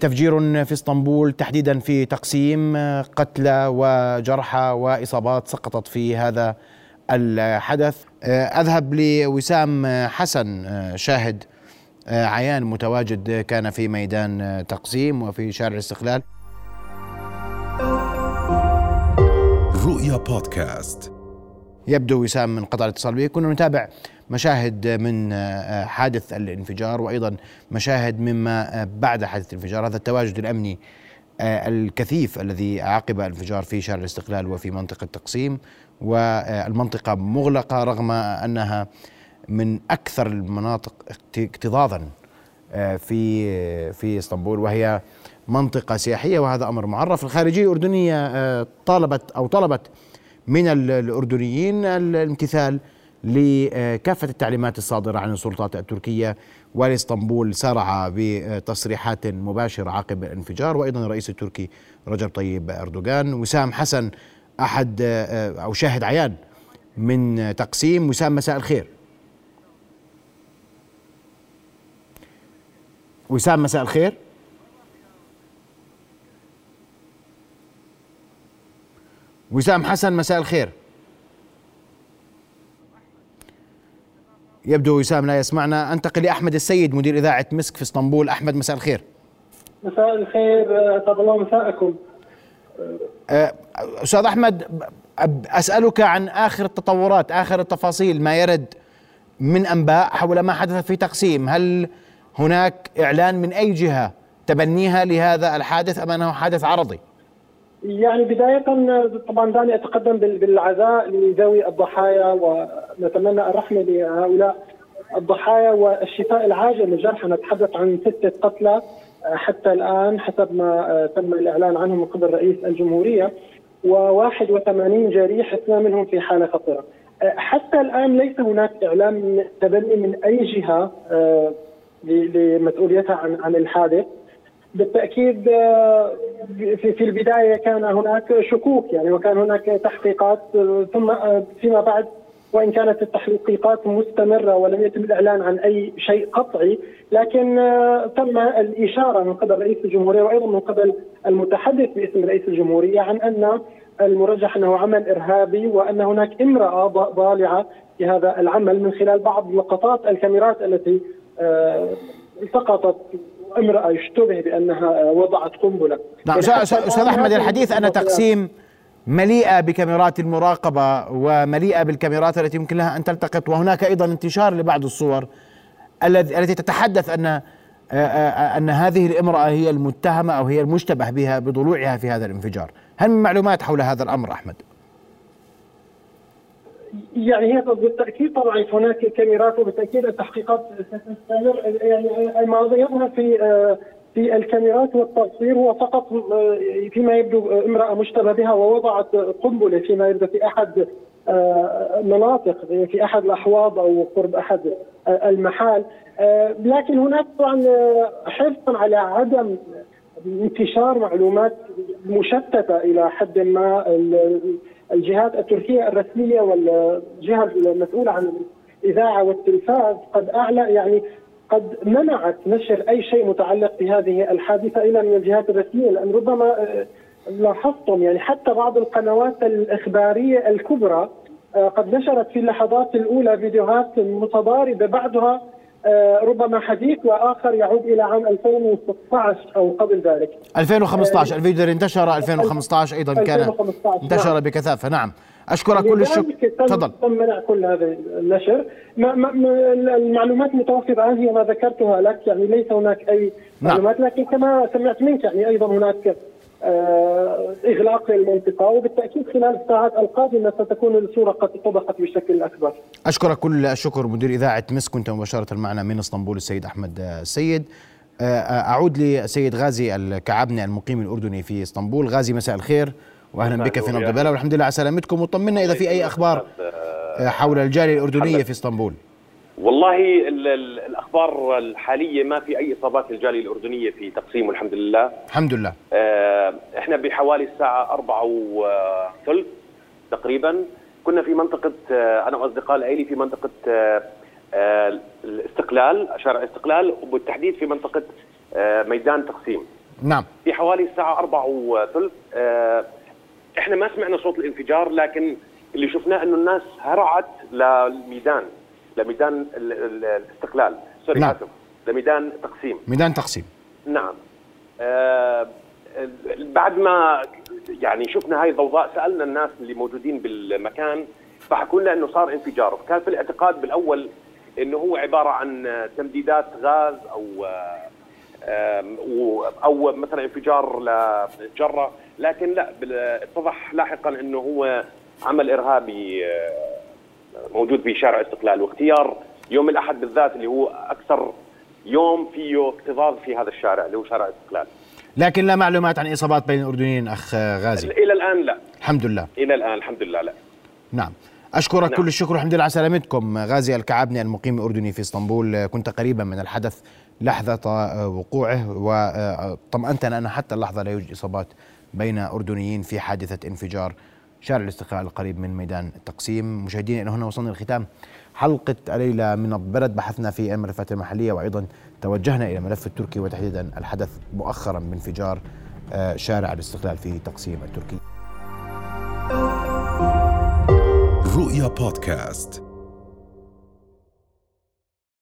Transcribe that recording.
تفجير في اسطنبول تحديدا في تقسيم قتلى وجرحى وإصابات سقطت في هذا الحدث. أذهب لوسام حسن شاهد عيان متواجد كان في ميدان تقسيم وفي شارع الاستقلال. رؤيا بودكاست. يبدو وسام من قطع الاتصال به. كنا نتابع مشاهد من آه، حادث الانفجار وأيضا مشاهد مما آه، بعد حادث الانفجار. هذا التواجد الأمني آه، الكثيف الذي عقب الانفجار في شارع الاستقلال وفي منطقة تقسيم. والمنطقة مغلقة رغم أنها من أكثر المناطق اكتظاظا في في إسطنبول. وهي منطقة سياحية وهذا أمر معرف. الخارجية الأردنية طالبت أو طلبت من الأردنيين الامتثال لكافة التعليمات الصادرة عن السلطات التركية والإسطنبول سارع بتصريحات مباشرة عقب الانفجار. وأيضا الرئيس التركي رجب طيب أردوغان. وسام حسن أحد أو شاهد عيان من تقسيم. وسام مساء الخير. وسام مساء الخير. وسام حسن مساء الخير. يبدو وسام لا يسمعنا. أنتقل لاحمد السيد مدير إذاعة مسك في إسطنبول. أحمد مساء الخير. مساء الخير اسعد الله مساءكم. أه، أستاذ أحمد أسألك عن آخر التطورات آخر التفاصيل ما يرد من أنباء حول ما حدث في تقسيم. هل هناك إعلان من أي جهة تبنيها لهذا الحادث أم أنه حادث عرضي؟ يعني بداية طبعا دعني أتقدم بالعزاء لذوي الضحايا ونتمنى الرحمة لهؤلاء الضحايا والشفاء العاجل للجرحى نتحدث عن ستة قتلى حتى الآن حسب ما تم الإعلان عنهم من قبل رئيس الجمهورية و81 جريح اثنان منهم في حالة خطرة حتى الآن ليس هناك إعلام تبني من أي جهة آه، لمسؤوليتها عن عن الحادث. بالتأكيد آه، في البداية كان هناك شكوك يعني وكان هناك تحقيقات ثم آه، فيما بعد وإن كانت التحقيقات مستمرة ولم يتم الإعلان عن أي شيء قطعي لكن آه، تم الإشارة من قبل رئيس الجمهورية وأيضا من قبل المتحدث باسم رئيس الجمهورية عن أن المرجح أنه عمل إرهابي وأن هناك امرأة ضالعة في هذا العمل من خلال بعض لقطات الكاميرات التي التقطت امرأة يشتبه بأنها وضعت قنبلة. نعم أستاذ أحمد الحديث أن تقسيم مليئة بكاميرات المراقبة ومليئة بالكاميرات التي يمكن لها أن تلتقط وهناك أيضا انتشار لبعض الصور التي تتحدث أن أن هذه الامرأة هي المتهمة أو هي المشتبه بها بضلوعها في هذا الانفجار. هل من معلومات حول هذا الأمر أحمد؟ يعني هي بالتأكيد طبعا هناك كاميرات وبالتأكيد التحقيقات ستستمر يعني ما يظهر في في الكاميرات والتصوير هو فقط فيما يبدو امرأة مشتبه بها ووضعت قنبلة فيما يبدو في أحد مناطق في أحد الأحواض أو قرب أحد المحال. لكن هناك طبعا حرصا على عدم انتشار معلومات مشتتة إلى حد ما الجهات التركية الرسمية والجهه المسؤولة عن الإذاعة والتلفاز قد أعلى يعني قد منعت نشر أي شيء متعلق بهذه الحادثة إلى من الجهات الرسمية لأن ربما آه، لاحظتم يعني حتى بعض القنوات الإخبارية الكبرى آه، قد نشرت في اللحظات الأولى فيديوهات متضاربة بعضها آه، ربما حديث وآخر يعود إلى عام 2016 أو قبل ذلك. 2015 آه، الفيديو انتشر 2015 أيضا كان 2015 انتشر نعم. بكثافة. نعم. أشكرك كل الشكر تفضل. تم منع كل هذا النشر. ما ما المعلومات المتوفره الان هي ما ذكرتها لك. يعني ليس هناك أي نعم. معلومات لكن كما سمعت منك يعني أيضا هناك آه، إغلاق المنطقة وبالتأكيد خلال الساعات القادمة ستكون الصورة قد اتضحت بشكل أكبر. أشكرك كل الشكر مدير إذاعة مس كنت مباشرة معنا من إسطنبول السيد أحمد السيد. آه، آه، أعود للسيد غازي الكعبني المقيم الأردني في إسطنبول، غازي مساء الاخير واهلا بك في نبض البلا والحمد لله على سلامتكم وطمنا إذا في أي أخبار حول الجالية الأردنية في إسطنبول. والله الأخبار الحالية ما في أي إصابات للجاليه الأردنية في تقسيم والحمد لله الحمد لله. آه إحنا بحوالي الساعة أربعة وثلث تقريبا. كنا في منطقة آه أنا وأصدقاء العيلي في منطقة آه آه الاستقلال شارع الاستقلال وبالتحديد في منطقة آه ميدان تقسيم. نعم. في حوالي الساعة 4 وثلث آه، إحنا ما سمعنا صوت الانفجار لكن اللي شفناه إنه الناس هرعت للميدان. لميدان الاستقلال. سوري نعم. اسف لميدان تقسيم. ميدان تقسيم. نعم. آه بعد ما يعني شفنا هاي الضوضاء سألنا الناس اللي موجودين بالمكان فحكوا لنا إنه صار انفجار. كان في الاعتقاد بالأول إنه هو عبارة عن تمديدات غاز أو أو مثلا انفجار لجره لكن لا اتضح لاحقا إنه هو عمل إرهابي آه، موجود في شارع الاستقلال واختيار. يوم الأحد بالذات اللي هو أكثر يوم فيه اكتظاظ في هذا الشارع اللي هو شارع الاستقلال لكن لا معلومات عن إصابات بين الأردنيين أخ غازي. إلى الآن لا. الحمد لله. إلى الآن الحمد لله لا. نعم. أشكرك نعم. كل الشكر والحمد لله على سلامتكم. غازي الكعبني المقيم الأردني في إسطنبول كنت قريبا من الحدث لحظة وقوعه وطمأنتنا أن حتى اللحظة لا يوجد إصابات بين أردنيين في حادثة انفجار شارع الاستقلال القريب من ميدان التقسيم. مشاهدينا إلى هنا وصلنا لختام حلقة الليلة من البلد بحثنا في الملفات المحلية وأيضا توجهنا إلى الملف التركي وتحديدا الحدث مؤخرا بانفجار آه، شارع الاستقلال في تقسيم التركي. رؤيا بودكاست.